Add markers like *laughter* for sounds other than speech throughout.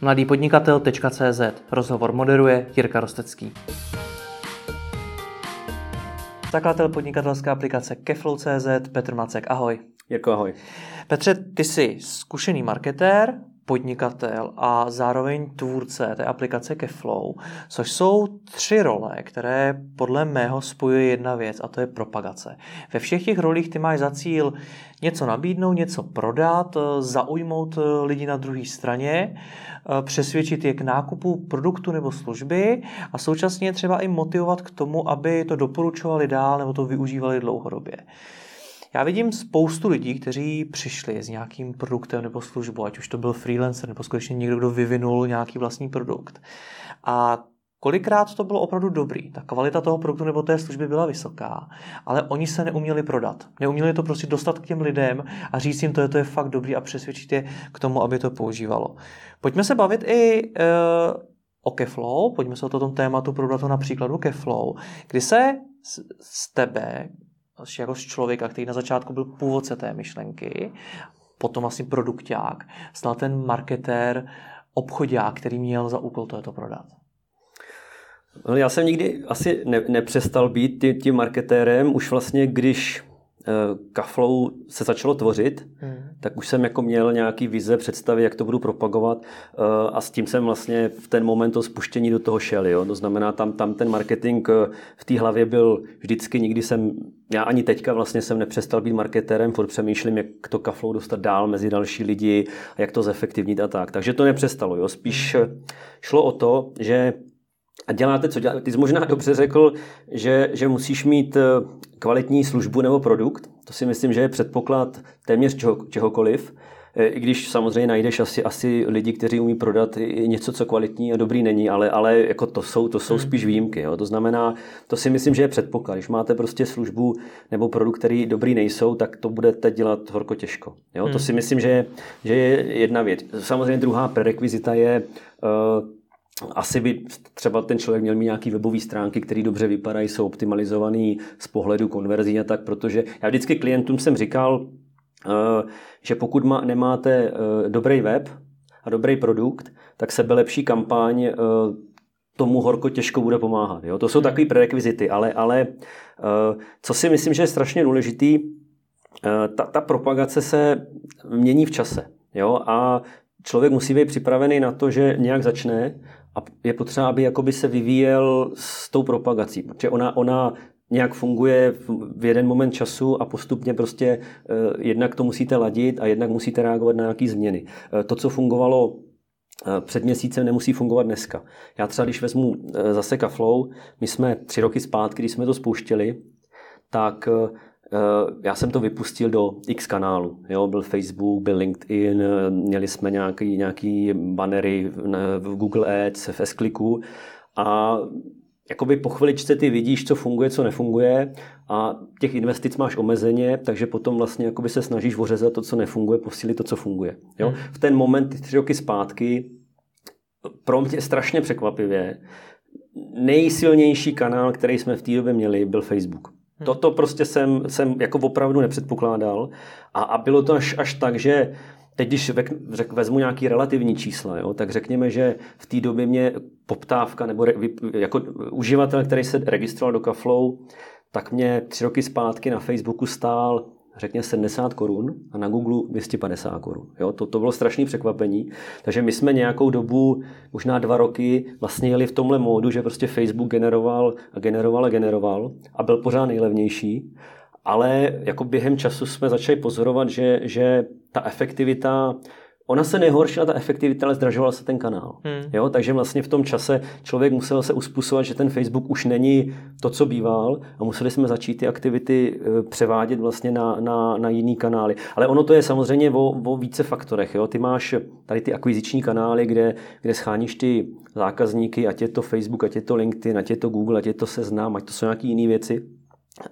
mladýpodnikatel.cz Rozhovor moderuje Jirka Rostecký. Zakladatel podnikatelské aplikace Keflow.cz Petr Macek, ahoj. Jirko, ahoj. Petře, ty jsi zkušený marketér, podnikatel a zároveň tvůrce té aplikace Keflow, což jsou tři role, které podle mého spojuje jedna věc a to je propagace. Ve všech těch rolích ty máš za cíl něco nabídnout, něco prodat, zaujmout lidi na druhé straně, přesvědčit je k nákupu produktu nebo služby a současně třeba i motivovat k tomu, aby to doporučovali dál nebo to využívali dlouhodobě. Já vidím spoustu lidí, kteří přišli s nějakým produktem nebo službou, ať už to byl freelancer nebo skutečně někdo, kdo vyvinul nějaký vlastní produkt. A Kolikrát to bylo opravdu dobrý, ta kvalita toho produktu nebo té služby byla vysoká, ale oni se neuměli prodat. Neuměli to prostě dostat k těm lidem a říct jim, to je, to je fakt dobrý a přesvědčit je k tomu, aby to používalo. Pojďme se bavit i uh, o Keflow, pojďme se o tom tématu probrat na příkladu Keflow, kdy se z, z tebe, jako z člověka, který na začátku byl původce té myšlenky, potom asi produkták, stal ten marketér, obchodák, který měl za úkol to prodat. No, já jsem nikdy asi ne, nepřestal být tím marketérem, už vlastně když Eh, Kaflou se začalo tvořit, hmm. Tak už jsem jako měl nějaký vize, představy, jak to budu propagovat eh, a s tím jsem vlastně v ten moment to spuštění do toho šel. Jo? To znamená, tam, tam ten marketing eh, v té hlavě byl vždycky, nikdy jsem, já ani teďka vlastně jsem nepřestal být marketérem, furt přemýšlím, jak to Kaflou dostat dál mezi další lidi, jak to zefektivnit a tak. Takže to nepřestalo. Jo? Spíš hmm. šlo o to, že a děláte, co děláte. Ty jsi možná dobře řekl, že, že musíš mít eh, kvalitní službu nebo produkt. To si myslím, že je předpoklad téměř čeho, čehokoliv. Eh, I když samozřejmě najdeš asi, asi lidi, kteří umí prodat něco, co kvalitní a dobrý není, ale, ale jako to jsou, to jsou hmm. spíš výjimky. Jo. To znamená, to si myslím, že je předpoklad. Když máte prostě službu nebo produkt, který dobrý nejsou, tak to budete dělat horko těžko. Jo. To hmm. si myslím, že je, že je jedna věc. Samozřejmě druhá prerekvizita je uh, asi by třeba ten člověk měl mít nějaký webové stránky, které dobře vypadají, jsou optimalizované z pohledu konverzí a tak, protože já vždycky klientům jsem říkal, eh, že pokud má, nemáte eh, dobrý web a dobrý produkt, tak sebe lepší kampaň eh, tomu horko těžko bude pomáhat. Jo? To jsou takové prerekvizity, ale, ale co si myslím, že je strašně důležitý, ta, ta propagace se mění v čase. Jo? A člověk musí být připravený na to, že nějak začne a je potřeba, aby jakoby se vyvíjel s tou propagací, protože ona, ona nějak funguje v jeden moment času a postupně prostě eh, jednak to musíte ladit a jednak musíte reagovat na nějaké změny. Eh, to, co fungovalo eh, před měsícem nemusí fungovat dneska. Já třeba, když vezmu zase Kaflow, my jsme tři roky zpátky, když jsme to spouštěli, tak já jsem to vypustil do x kanálu. Jo? Byl Facebook, byl LinkedIn, eh, měli jsme nějaký, nějaký bannery v Google Ads, v s a jakoby po chviličce ty vidíš, co funguje, co nefunguje a těch investic máš omezeně, takže potom vlastně jakoby se snažíš ořezat to, co nefunguje, posílit to, co funguje. Jo? Hmm. V ten moment, ty tři roky zpátky, pro mě strašně překvapivě, nejsilnější kanál, který jsme v té době měli, byl Facebook. Hmm. Toto prostě jsem, jsem jako opravdu nepředpokládal a, a bylo to až, až tak, že teď, když vek, řek, vezmu nějaký relativní čísla, jo, tak řekněme, že v té době mě poptávka nebo re, jako uživatel, který se registroval do Kaflow, tak mě tři roky zpátky na Facebooku stál řekněme 70 korun a na Google 250 korun. Jo, to, to bylo strašné překvapení. Takže my jsme nějakou dobu, možná dva roky, vlastně jeli v tomhle módu, že prostě Facebook generoval a generoval a generoval a byl pořád nejlevnější. Ale jako během času jsme začali pozorovat, že, že ta efektivita ona se nehoršila, ta efektivita, ale zdražoval se ten kanál. Hmm. Jo? Takže vlastně v tom čase člověk musel se uspůsobovat, že ten Facebook už není to, co býval a museli jsme začít ty aktivity e, převádět vlastně na, na, na jiný kanály. Ale ono to je samozřejmě o, o více faktorech. Jo? Ty máš tady ty akviziční kanály, kde, kde scháníš ty zákazníky, ať je to Facebook, ať je to LinkedIn, ať je to Google, ať je to Seznam, ať to jsou nějaké jiné věci.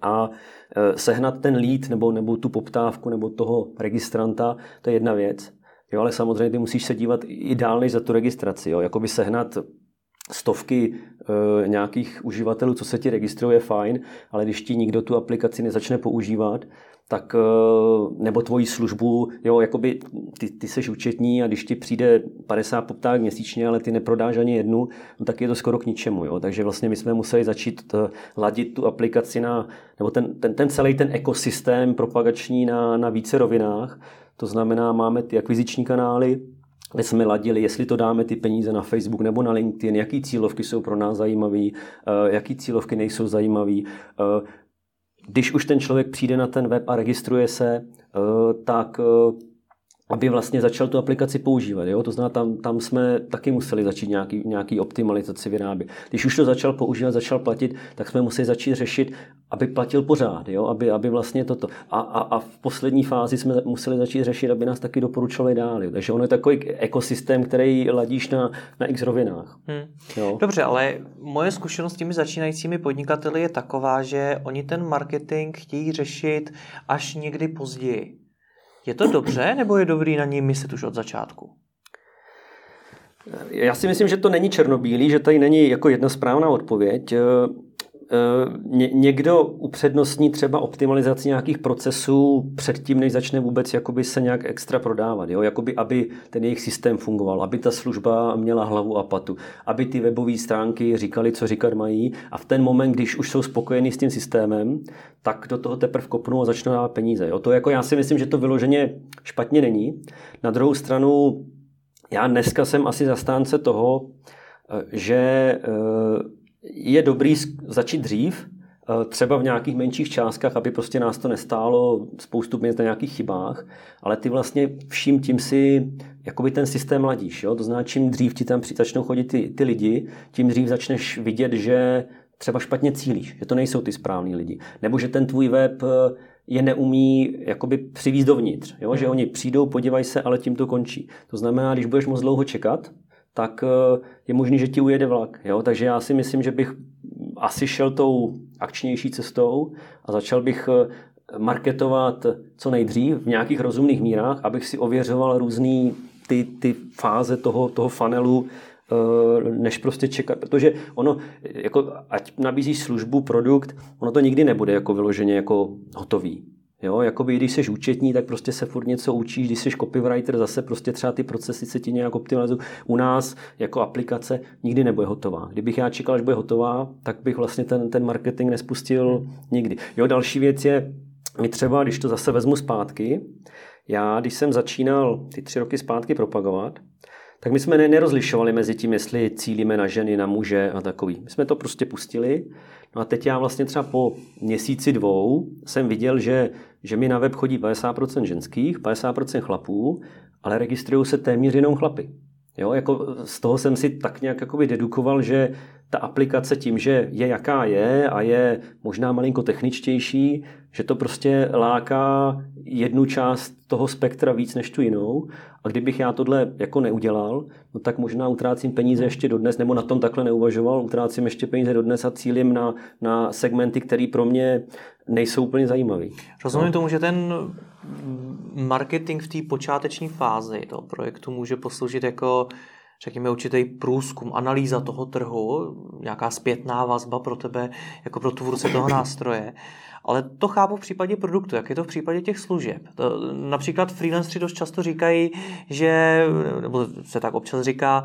A e, sehnat ten lead nebo, nebo tu poptávku nebo toho registranta, to je jedna věc. Jo, ale samozřejmě ty musíš se dívat i dál než za tu registraci. Jo. Jakoby sehnat stovky e, nějakých uživatelů, co se ti registruje, je fajn, ale když ti nikdo tu aplikaci nezačne používat, tak eh, nebo tvoji službu, jo, jakoby ty, ty seš účetní a když ti přijde 50 poptávek měsíčně, ale ty neprodáš ani jednu, no tak je to skoro k ničemu, jo. Takže vlastně my jsme museli začít eh, ladit tu aplikaci na, nebo ten, ten, ten celý ten ekosystém propagační na, na více rovinách. To znamená, máme ty akviziční kanály, kde jsme ladili, jestli to dáme ty peníze na Facebook nebo na LinkedIn, jaký cílovky jsou pro nás zajímavé, eh, jaký cílovky nejsou zajímavé, když už ten člověk přijde na ten web a registruje se, eh, tak eh, aby vlastně začal tu aplikaci používat. Jo? To znamená, tam, tam jsme taky museli začít nějaký, nějaký optimalizaci vyrábět. Když už to začal používat, začal platit, tak jsme museli začít řešit, aby platil pořád, jo? Aby, aby vlastně toto. A, a, a v poslední fázi jsme museli začít řešit, aby nás taky doporučovali dál. Jo? Takže ono je takový ekosystém, který ladíš na, na x rovinách. Hmm. Jo? Dobře, ale moje zkušenost s těmi začínajícími podnikateli je taková, že oni ten marketing chtějí řešit až někdy později. Je to dobře, nebo je dobrý na ní myslet už od začátku? Já si myslím, že to není černobílý, že tady není jako jedna správná odpověď. Eh, ně, někdo upřednostní třeba optimalizaci nějakých procesů předtím, než začne vůbec jakoby se nějak extra prodávat. Jo? Jakoby, aby ten jejich systém fungoval, aby ta služba měla hlavu a patu, aby ty webové stránky říkali, co říkat mají a v ten moment, když už jsou spokojení s tím systémem, tak do toho teprve kopnou a začnou dávat peníze. Jo? To jako já si myslím, že to vyloženě špatně není. Na druhou stranu, já dneska jsem asi zastánce toho, eh, že eh, je dobrý začít dřív, eh, třeba v nějakých menších částkách, aby prostě nás to nestálo spoustu peněz na nějakých chybách, ale ty vlastně vším tím si jakoby ten systém ladíš. Jo? To znamená, čím dřív ti tam začnou chodit ty, ty lidi, tím dřív začneš vidět, že třeba špatně cílíš, že to nejsou ty správní lidi. Nebo že ten tvůj web eh, je neumí jakoby přivízt dovnitř. Jo? Že oni přijdou, podívají se, ale tím to končí. To znamená, když budeš moc dlouho čekat, tak eh, je možný, že ti ujede vlak. Jo? Takže já si myslím, že bych asi šel tou akčnější cestou a začal bych eh, marketovat co nejdřív v nějakých rozumných mírách, abych si ověřoval různé ty, ty fáze toho, toho funnelu, eh, než prostě čekat, protože ono, jako, ať nabízíš službu, produkt, ono to nikdy nebude jako vyloženě jako hotový. Jo, jakoby když jsi účetní, tak prostě se furt něco učíš, když jsi copywriter, zase prostě třeba ty procesy se ti nějak optimalizují. U nás jako aplikace nikdy nebude hotová. Kdybych já čekal, že bude hotová, tak bych vlastně ten, ten marketing nespustil nikdy. Jo, další věc je, my třeba, když to zase vezmu zpátky, já, když jsem začínal ty tři roky zpátky propagovat, tak my jsme nerozlišovali mezi tím, jestli cílíme na ženy, na muže a takový. My jsme to prostě pustili No a teď já vlastně třeba po měsíci dvou jsem viděl, že, že mi na web chodí 50% ženských, 50% chlapů, ale registrují se téměř jenom chlapy. Jo, jako z toho jsem si tak nějak jakoby dedukoval, že ta aplikace tím, že je jaká je a je možná malinko techničtější, že to prostě láká jednu část toho spektra víc než tu jinou. A kdybych já tohle jako neudělal, no tak možná utrácím peníze ještě dodnes, nebo na tom takhle neuvažoval, utrácím ještě peníze dodnes a cílím na, na segmenty, které pro mě nejsou úplně zajímavé. Rozumím no. tomu, že ten marketing v té počáteční fázi toho projektu může posloužit jako řekněme, určitý průzkum, analýza toho trhu, nějaká zpětná vazba pro tebe, jako pro tvůrce toho nástroje. Ale to chápu v případě produktu, jak je to v případě těch služeb. To, například freelanceri dost často říkají, že, nebo se tak občas říká,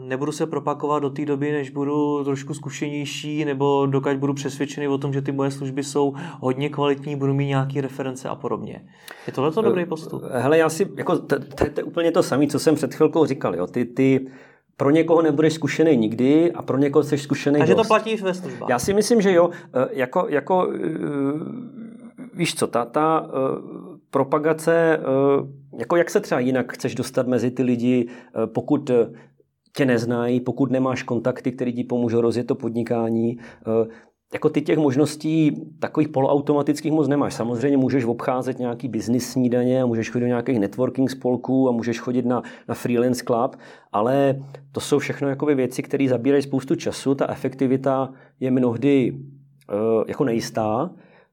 nebudu se propakovat do té doby, než budu trošku zkušenější, nebo dokud budu přesvědčený o tom, že ty moje služby jsou hodně kvalitní, budu mít nějaké reference a podobně. Je tohle to dobrý postup? Hele, já si, jako, to, to, to je úplně to samé, co jsem před chvilkou říkal. Jo. Ty, ty, pro někoho nebudeš zkušený nikdy a pro někoho jsi zkušený Takže to platí ve službách. Já si myslím, že jo. E, jako, jako víš co, ta, ta propagace, jako jak se třeba jinak chceš dostat mezi ty lidi, pokud tě neznají, pokud nemáš kontakty, které ti pomůžou rozjet to podnikání, eh, jako ty těch možností takových poloautomatických moc nemáš. Samozřejmě můžeš obcházet nějaký business snídaně můžeš chodit do nějakých networking spolků a můžeš chodit na, na freelance club, ale to jsou všechno jakoby věci, které zabírají spoustu času. Ta efektivita je mnohdy uh, jako nejistá,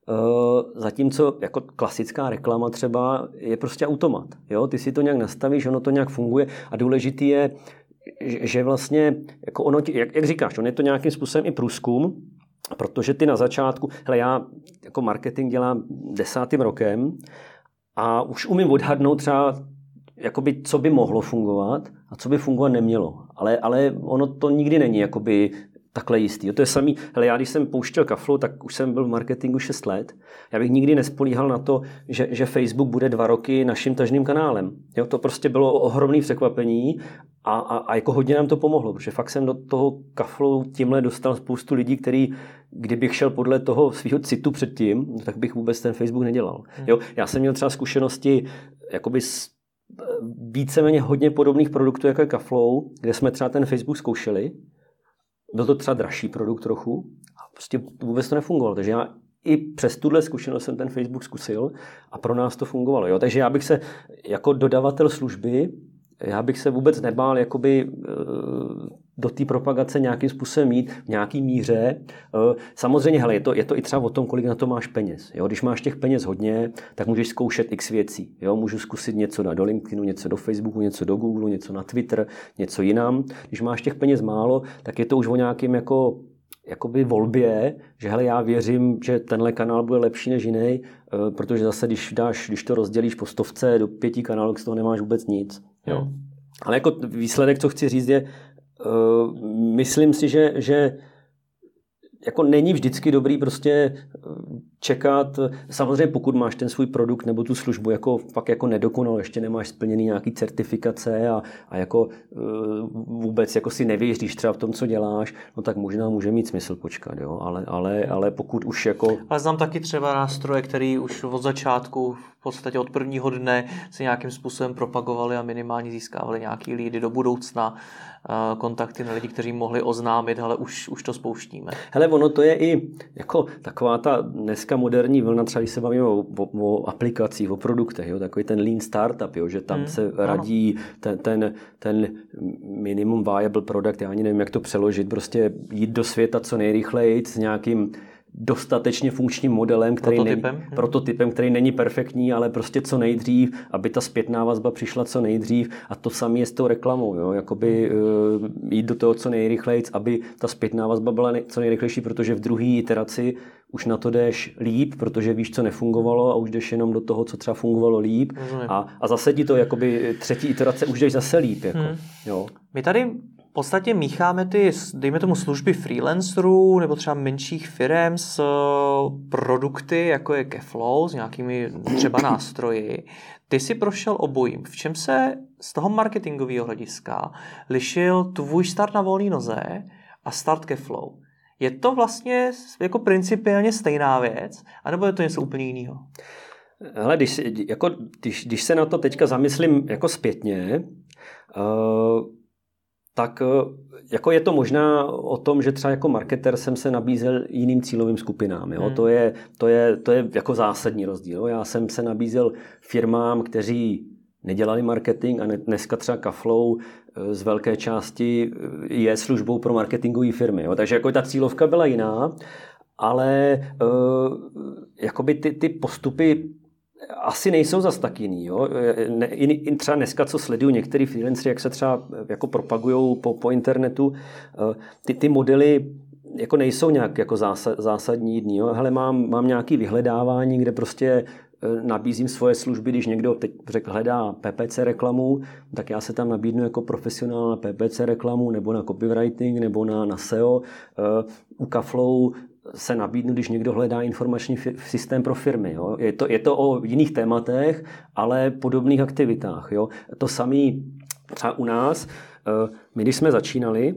Uh, zatímco jako klasická reklama třeba je prostě automat. Jo? Ty si to nějak nastavíš, ono to nějak funguje a důležitý je že vlastně, jako ono, jak, jak říkáš, on je to nějakým způsobem i průzkum, protože ty na začátku, hele, já jako marketing dělám desátým rokem a už umím odhadnout třeba, jakoby, co by mohlo fungovat a co by fungovat nemělo. Ale, ale ono to nikdy není jakoby takhle jistý. To je samý, hele, já když jsem pouštěl kaflu, tak už jsem byl v marketingu 6 let. Já bych nikdy nespolíhal na to, že, že Facebook bude dva roky naším tažným kanálem. Jo, to prostě bylo ohromné překvapení a, a, a jako hodně nám to pomohlo, protože fakt jsem do toho kaflu tímhle dostal spoustu lidí, který kdybych šel podle toho svého citu předtím, tak bych vůbec ten Facebook nedělal. Hmm. Jo, já jsem měl třeba zkušenosti jakoby s víceméně hodně podobných produktů, jako je Kaflow, kde jsme třeba ten Facebook zkoušeli byl to třeba dražší produkt trochu a prostě vůbec to nefungovalo. Takže já i přes tuhle zkušenost jsem ten Facebook zkusil a pro nás to fungovalo. Jo? Takže já bych se jako dodavatel služby já bych se vůbec nebál jakoby eh, do té propagace nějakým způsobem mít v nějaký míře. Eh, samozřejmě, hele, je to, je to i třeba o tom, kolik na to máš peněz. Jo? Když máš těch peněz hodně, tak můžeš zkoušet x věcí. Jo? Můžu zkusit něco na do LinkedInu, něco do Facebooku, něco do Google, něco na Twitter, něco jinam. Když máš těch peněz málo, tak je to už o nějakým jako jakoby volbě, že hele, já věřím, že tenhle kanál bude lepší než jiný, eh, protože zase, když, dáš, když to rozdělíš po stovce do pěti kanálů, z toho nemáš vůbec nic. Jo. Hmm. Ale jako výsledek, co chci říct, je, uh, myslím si, že, že jako není vždycky dobrý prostě eh, čekat, samozřejmě pokud máš ten svůj produkt nebo tu službu jako fakt jako nedokonal, ještě nemáš splněný nějaký certifikace a, a jako uh, vůbec jako si nevěříš třeba v tom, co děláš, no tak možná může mít smysl počkat, jo, ale, ale, ale pokud už jako... Ale znám taky třeba nástroje, který už od začátku podstatě od prvního dne se nějakým způsobem propagovali a minimálně získávali nějaký lídy do budoucna kontakty na lidi, kteří mohli oznámit, ale už, už to spouštíme. Hele, ono to je i jako taková ta dneska moderní vlna, třeba když se bavíme o, o, o aplikacích, o produktech, jo, takový ten lean startup, jo, že tam hmm, se radí ten, ten, ten minimum viable product, já ani nevím, jak to přeložit, prostě jít do světa co nejrychleji s nějakým dostatečně funkčním modelem, který prototypem. Není, prototypem, který není perfektní, ale prostě co nejdřív, aby ta zpětná vazba přišla co nejdřív a to samé je s tou reklamou, jo? jakoby uh, jít do toho co nejrychleji, aby ta zpětná vazba byla nej, co nejrychlejší, protože v druhé iteraci už na to jdeš líp, protože víš, co nefungovalo a už jdeš jenom do toho, co třeba fungovalo líp a, a zase ti to jakoby třetí iterace už jdeš zase líp. Jako, hmm. jo. My tady v podstatě mícháme ty, dejme tomu, služby freelancerů nebo třeba menších firm s eh, produkty, jako je Keflow, s nějakými třeba *clears throat* nástroji. Ty si prošel obojím. V čem se z toho marketingového hlediska lišil tvůj start na volné noze a start Keflow? Je to vlastně jako principiálně stejná věc, anebo je to něco úplně jiného? Hele, když, jako, když, když se na to teďka zamyslím jako zpětně, uh, tak eh, jako je to možná o tom, že třeba jako marketer jsem se nabízel jiným cílovým skupinám. Jo? Hmm. To, je, to, je, to je jako zásadní rozdíl. Jo? Já jsem se nabízel firmám, kteří nedělali marketing a dneska třeba Kaflow eh, z velké části eh, je službou pro marketingové firmy. Jo? Takže jako ta cílovka byla jiná, ale uh, jakoby ty, ty postupy asi nejsou zas tak jiný. Jo? Ne, i, třeba dneska, co sledují některý freelanceri, jak se třeba jako propagují po, po internetu, eh, ty, ty modely jako nejsou nějak jako zásadní jiný. Jo? Hele, mám, mám nějaký vyhledávání, kde prostě nabízím svoje služby, když někdo teď řekl, hledá PPC reklamu, tak já se tam nabídnu jako profesionál na PPC reklamu, nebo na copywriting, nebo na, na SEO. U Kaflow se nabídnu, když někdo hledá informační systém pro firmy. Jo. Je, to, je to o jiných tématech, ale podobných aktivitách. Jo. To samé třeba u nás, eh, my když jsme začínali,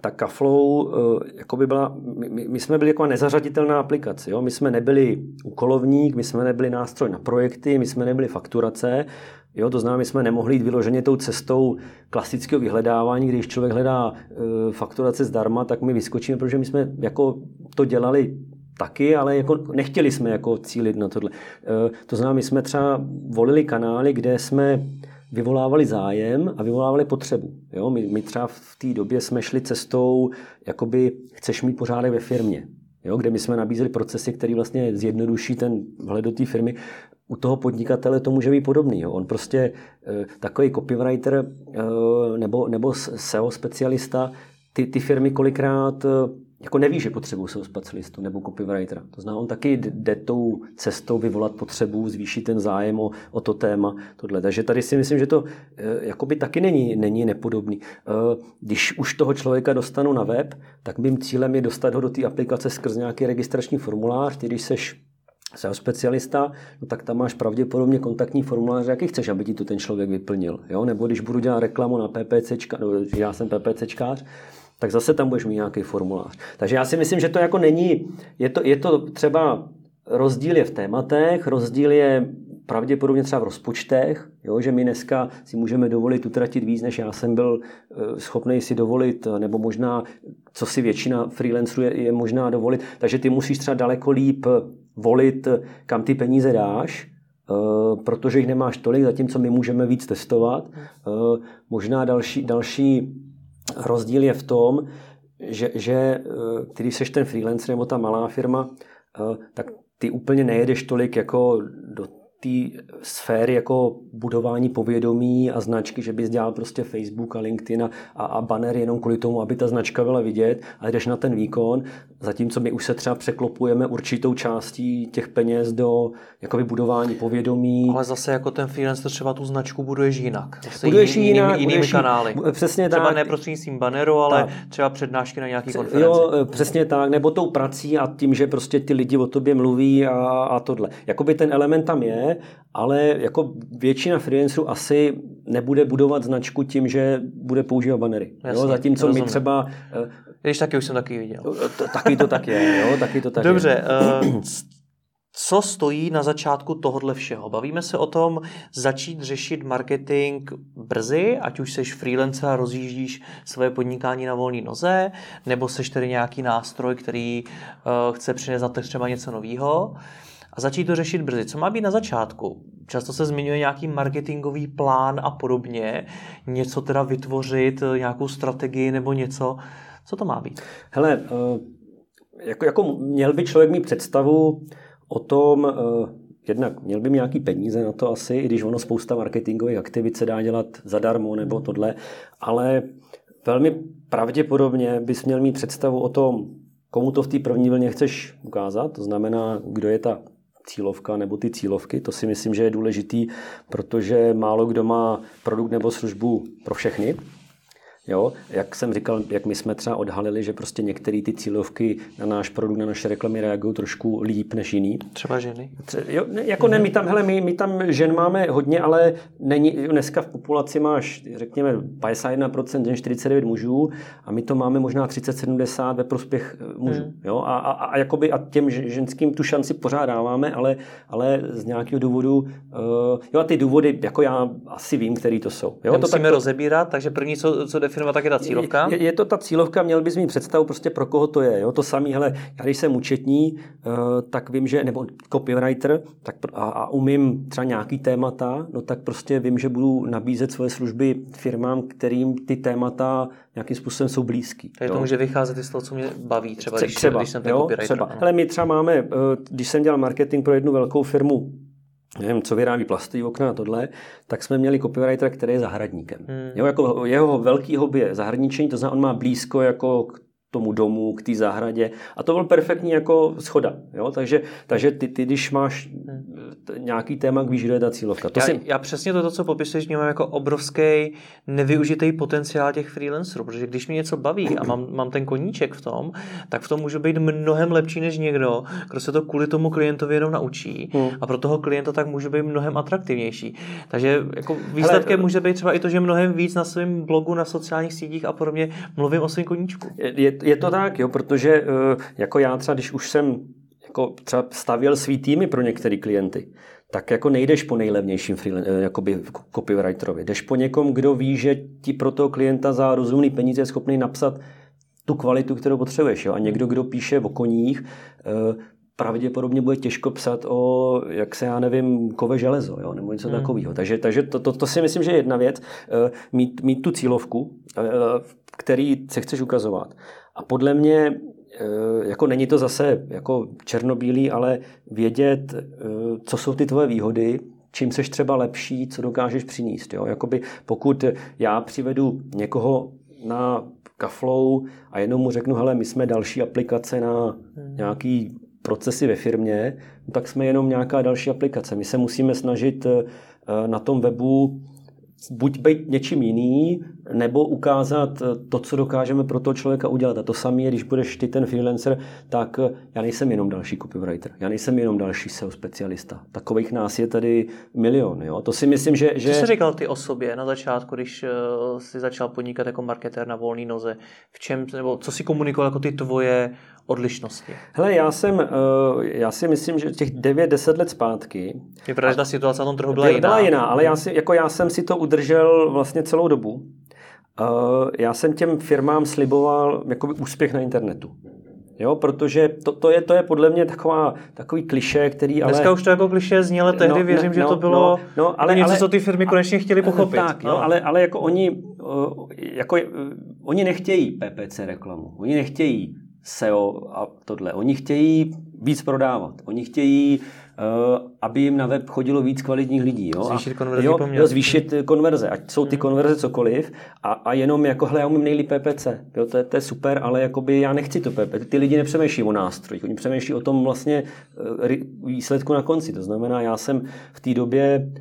tak Kaflow eh, jako by byla, my, my jsme byli jako nezařaditelná aplikace. Jo? My jsme nebyli úkolovník, my jsme nebyli nástroj na projekty, my jsme nebyli fakturace, Jo, to znamená, my jsme nemohli jít vyloženě tou cestou klasického vyhledávání, když člověk hledá e, fakturace zdarma, tak my vyskočíme, protože my jsme jako to dělali taky, ale jako nechtěli jsme jako cílit na tohle. E, to znamená, my jsme třeba volili kanály, kde jsme vyvolávali zájem a vyvolávali potřebu. Jo? My, my třeba v té době jsme šli cestou, jakoby chceš mít pořádek ve firmě. Jo, kde my jsme nabízeli procesy, které vlastně zjednoduší ten vhled do té firmy u toho podnikatele to může být podobný. On prostě takový copywriter nebo, nebo SEO specialista, ty, ty firmy kolikrát jako neví, že potřebují SEO specialistu nebo copywritera. To znamená, on taky jde tou cestou vyvolat potřebu, zvýšit ten zájem o, o to téma. Tohle. Takže tady si myslím, že to jakoby taky není, není nepodobný. Když už toho člověka dostanu na web, tak mým cílem je dostat ho do té aplikace skrz nějaký registrační formulář. Ty, když seš SEO specialista, no tak tam máš pravděpodobně kontaktní formulář, jaký chceš, aby ti to ten člověk vyplnil. Jo? Nebo když budu dělat reklamu na PPCčka, no, já jsem PPCčkář, tak zase tam budeš mít nějaký formulář. Takže já si myslím, že to jako není, je to, je to třeba rozdíl je v tématech, rozdíl je pravděpodobně třeba v rozpočtech, jo, že my dneska si můžeme dovolit utratit víc, než já jsem byl eh, schopný si dovolit, nebo možná, co si většina freelancerů je, je možná dovolit. Takže ty musíš třeba daleko líp volit, kam ty peníze dáš, eh, protože jich nemáš tolik, zatímco my můžeme víc testovat. Eh, možná další, další rozdíl je v tom, že, že eh, když seš ten freelancer nebo ta malá firma, eh, tak ty úplně nejedeš tolik jako do té sféry jako budování povědomí a značky, že bys dělal prostě Facebook a LinkedIn a, a banner jenom kvůli tomu, aby ta značka byla vidět a jdeš na ten výkon, zatímco my už se třeba překlopujeme určitou částí těch peněz do jakoby budování povědomí. Ale zase jako ten freelancer třeba tu značku buduješ jinak. Zase buduješ jiný, jinak, jinými, jinými kanály. Přesně třeba tak. ne prostřednictvím banneru, ale tak. třeba přednášky na nějaký konferenci. Jo, přesně tak, nebo tou prací a tím, že prostě ty lidi o tobě mluví a, a tohle. Jakoby ten element tam je, ale jako většina freelancerů asi nebude budovat značku tím, že bude používat banery. Jasně, jo? Zatímco rozumím. my třeba... Když taky už jsem taky viděl. Taky to tak je, jo? Taky to tak Dobře, je. Uh, co stojí na začátku tohohle všeho? Bavíme se o tom začít řešit marketing brzy, ať už seš freelancer a rozjíždíš svoje podnikání na volné noze, nebo seš tedy nějaký nástroj, který uh, chce přinést na třeba něco nového a začít to řešit brzy. Co má být na začátku? Často se zmiňuje nějaký marketingový plán a podobně, něco teda vytvořit, nějakou strategii nebo něco. Co to má být? Hele, uh, jako, jako měl by člověk mít představu o tom, uh, jednak měl by mít nějaký peníze na to asi, i když ono spousta marketingových aktivit se dá dělat zadarmo nebo tohle, ale velmi pravděpodobně bys měl mít představu o tom, komu to v té první vlně chceš ukázat, to znamená, kdo je ta cílovka nebo ty cílovky. To si myslím, že je důležitý, protože málo kdo má produkt nebo službu pro všechny. Jo, jak jsem říkal, jak my jsme třeba odhalili, že prostě některé ty cílovky na náš produkt, na naše reklamy reagují trošku líp než jiný. Třeba ženy? Jo, ne, jako ne, my tam, hele, my, my tam žen máme hodně, ale není, dneska v populaci máš, řekněme, 51% žen, 49 mužů a my to máme možná 30-70 ve prospěch eh, mužů. Hmm. Jo, a, a, a, jakoby, a těm ženským tu šanci pořád dáváme, ale, ale z nějakého důvodu, uh, jo a ty důvody, jako já asi vím, který to jsou. Jo, to musíme to, rozebírat, takže první, co, co definovat, tak je ta cílovka? Je, je to ta cílovka, měl bys mít představu prostě pro koho to je. Jo? To samý, hele, já když jsem účetní, uh, tak vím, že, nebo copywriter, tak a, a umím třeba nějaký témata, no tak prostě vím, že budu nabízet svoje služby firmám, kterým ty témata nějakým způsobem jsou blízký. Takže jo? to může vycházet i z toho, co mě baví, třeba, když, třeba když jsem ten jo, copywriter. Třeba. Hele, my třeba máme, eh, když jsem dělal marketing pro jednu velkou firmu, nevím, co vyrábí plastový okna a tohle, tak jsme měli copywritera, který je zahradníkem. Hmm. Jo, jako jeho velký hobby je zahradničení, to znamená, on má blízko jako k tomu domu, k té zahradě. A to byl perfektní jako schoda. Jo? Takže, takže ty, ty, když máš nějaký téma, víš, kdo je ta cílovka. To já, si... já přesně to, co popisuješ, vnímám jako obrovský nevyužitý potenciál těch freelancerů, protože když mě něco baví a mám, mám ten koníček v tom, tak v tom můžu být mnohem lepší než někdo, kdo se to kvůli tomu klientovi jenom naučí hmm. a pro toho klienta tak může být mnohem atraktivnější. Takže jako výsledkem Hele, může být třeba i to, že mnohem víc na svém blogu, na sociálních sítích a podobně mluvím o svém koníčku. Je, je to tak, jo, protože eh, jako já třeba, když už jsem jako třeba stavěl svý týmy pro některé klienty, tak jako nejdeš po nejlevnějším eh, jakoby copywriterovi. Jdeš po někom, kdo ví, že ti pro toho klienta za rozumný peníze je schopný napsat tu kvalitu, kterou potřebuješ. Jo? A někdo, kdo píše o koních, eh, pravděpodobně bude těžko psat o, jak se já nevím, kove železo, jo, nebo něco hmm. takového. Takže, takže to, to, to, si myslím, že je jedna věc, mít, mít tu cílovku, který se chceš ukazovat. A podle mě jako není to zase jako černobílý, ale vědět, co jsou ty tvoje výhody, čím seš třeba lepší, co dokážeš přinést. Jo? Jakoby pokud já přivedu někoho na Kaflow a jenom mu řeknu, hele, my jsme další aplikace na hmm. nějaký procesy ve firmě, tak jsme jenom nějaká další aplikace. My se musíme snažit eh, na tom webu buď být něčím jiný, nebo ukázat to, co dokážeme pro toho člověka udělat. A to samé je, když budeš ty ten freelancer, tak já nejsem jenom další copywriter, já nejsem jenom další SEO specialista. Takových nás je tady milion. Jo? To si myslím, že... že... Co jsi říkal ty o sobě na začátku, když uh, jsi začal podnikat jako marketér na volné noze? V čem, nebo co si komunikoval jako ty tvoje odlišnosti? Hele, já jsem, uh, já si myslím, že těch 9-10 let zpátky... Je pravda, že ta situace na tom trhu byla jiná. Byla jiná, ale já, si, jako já jsem si to udržel vlastně celou dobu. Uh, já jsem těm firmám sliboval jakoby úspěch na internetu. Jo, protože to, to, je, to je podle mě taková, takový kliše, který ale... Dneska už to jako kliše zní, ale tehdy no, věřím, no, že to bylo no, no, ale, něco, ale, co ty firmy konečně chtěli pochopit. Tak, no. jo, ale, ale jako oni, jako, oni nechtějí PPC reklamu, oni nechtějí SEO a tohle. Oni chtějí víc prodávat. Oni chtějí, aby jim na web chodilo víc kvalitních lidí. Jo? Zvýšit konverzi jo, jo, zvýšit konverze, ať jsou ty hmm. konverze cokoliv a, a jenom jako, hle, já umím nejlíp PPC. Jo, to, je, to je super, ale jakoby já nechci to PPC. Ty lidi nepřemýšlí o nástrojích, oni přemýšlí o tom vlastně uh, výsledku na konci. To znamená, já jsem v té době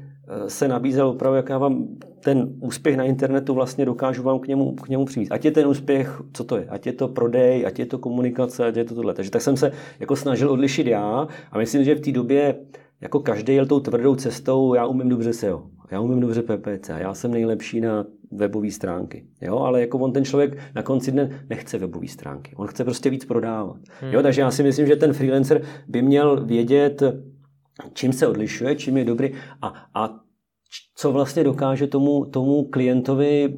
se nabízel opravdu, jak já vám ten úspěch na internetu vlastně dokážu vám k němu, k němu přijít. Ať je ten úspěch, co to je? Ať je to prodej, ať je to komunikace, ať je to tohle. Takže tak jsem se jako snažil odlišit já a myslím, že v té době jako každý jel tou tvrdou cestou, já umím dobře SEO, já umím dobře PPC, já jsem nejlepší na webové stránky. Jo? Ale jako on ten člověk na konci dne nechce webové stránky. On chce prostě víc prodávat. Hmm. Jo? Takže já si myslím, že ten freelancer by měl vědět, čím se odlišuje, čím je dobrý a, a co vlastně dokáže tomu, tomu klientovi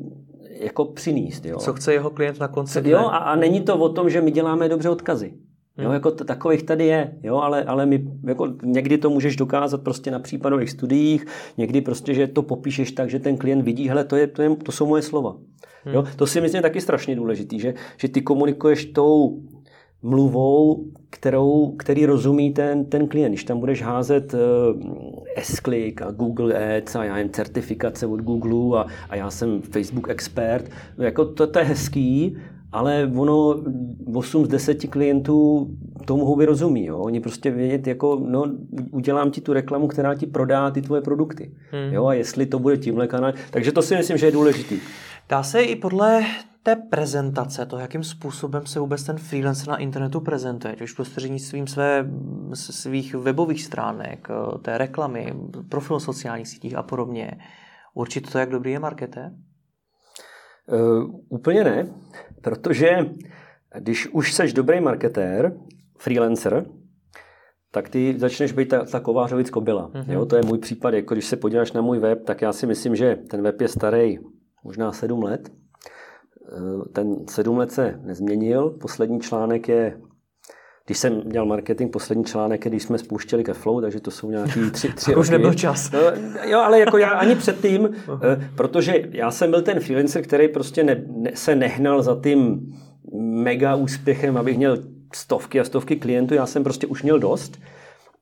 jako přinést. Jo. Co chce jeho klient na konci Jo, a, a není to o tom, že my děláme dobře odkazy. Jo, hmm. jako t- takových tady je, jo, ale, ale my, jako někdy to můžeš dokázat prostě na případových studiích, někdy prostě, že to popíšeš tak, že ten klient vidí, hele, to, je, to, je, to jsou moje slova. Hmm. Jo, to si myslím taky strašně důležitý, že, že ty komunikuješ tou mluvou, kterou, který rozumí ten, ten klient. Když tam budeš házet uh, S-Click a Google Ads a já jen certifikace od Google a, a já jsem Facebook expert, jako to, to je hezký, ale ono 8 z 10 klientů tomu houby rozumí. Jo? Oni prostě vědět, jako, no, udělám ti tu reklamu, která ti prodá ty tvoje produkty. Hmm. Jo? A jestli to bude tímhle kanál. Takže to si myslím, že je důležitý. Dá se i podle té prezentace, to, jakým způsobem se vůbec ten freelancer na internetu prezentuje, už prostřednictvím své, svých webových stránek, té reklamy, profil sociálních sítích a podobně, určitě to, jak dobrý je marketér? Uh, úplně ne, protože když už seš dobrý marketér, freelancer, tak ty začneš být ta, ta kovářovic kobila. Mm-hmm. Jo, to je můj případ. Jako když se podíváš na můj web, tak já si myslím, že ten web je starý možná sedm let. Eh, ten sedm let se nezměnil. Poslední článek je když jsem dělal marketing, poslední článek je, když jsme spouštěli ke Flow, takže to jsou nějaký *laughs* tři, tři Už nebyl čas. No, jo, ale jako já ani předtím, eh, protože já jsem byl ten freelancer, který prostě ne, ne, se nehnal za tím mega úspěchem, abych měl stovky a stovky klientů, já jsem prostě už měl dost.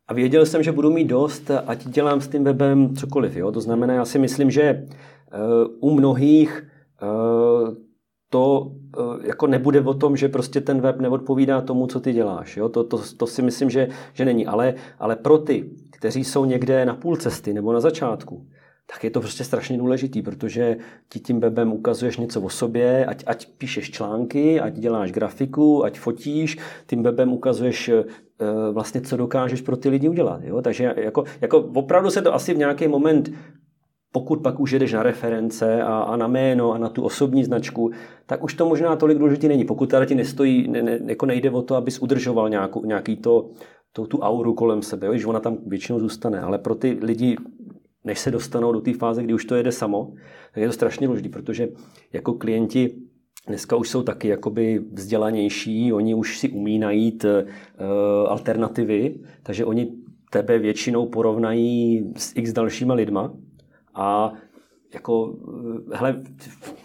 A věděl jsem, že budu mít dost, ať dělám s tím webem cokoliv. Jo? To znamená, já si myslím, že uh, u mnohých uh, to eh, jako nebude o tom, že prostě ten web neodpovídá tomu, co ty děláš. Jo? To, to, to si myslím, že, že není. Ale, ale pro ty, kteří jsou někde na půl cesty nebo na začátku, tak je to prostě strašně důležitý, protože ti tím webem ukazuješ něco o sobě, ať, ať píšeš články, ať děláš grafiku, ať fotíš, tím webem ukazuješ e, vlastně, co dokážeš pro ty lidi udělat. Jo? Takže jako, jako opravdu se to asi v nějaký moment pokud pak už jedeš na reference a, a na jméno a na tu osobní značku, tak už to možná tolik důležitý není. Pokud teda ti nestojí, ne, ne, jako nejde o to, abys udržoval nějakou, nějaký to, to, tu auru kolem sebe, jo, když ona tam většinou zůstane. Ale pro ty lidi, než se dostanou do té fáze, kdy už to jede samo, tak je to strašně důležité, protože jako klienti dneska už jsou taky jakoby vzdělanější, oni už si umí najít uh, alternativy, takže oni tebe většinou porovnají s x dalšíma lidma, a jako, eh, hele,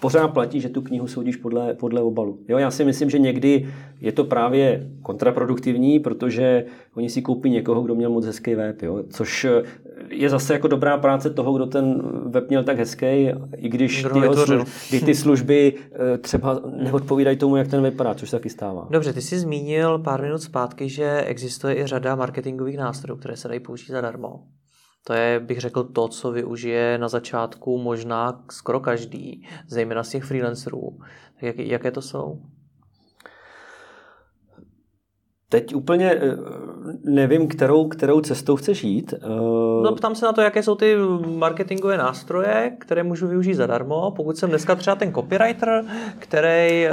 pořád platí, že tu knihu soudíš podle, podle obalu. Jo, já si myslím, že někdy je to právě kontraproduktivní, protože oni si koupí někoho, kdo měl moc hezký web, jo, což eh, je zase jako dobrá práce toho, kdo ten web měl tak hezký, i když ty, služby, kdy ty služby eh, třeba neodpovídají tomu, jak ten vypadá, což se taky stává. Dobře, ty jsi zmínil pár minut zpátky, že existuje i řada marketingových nástrojů, které se dají použít zadarmo. To je, bych řekl, to, co využije na začátku možná skoro každý, zejména z těch freelancerů. Tak jak, jaké to jsou? Teď úplně eh, nevím, kterou, kterou cestou chceš jít. Eh, no, ptám se na to, jaké jsou ty marketingové nástroje, které můžu využít zadarmo. Pokud jsem dneska třeba ten copywriter, který eh,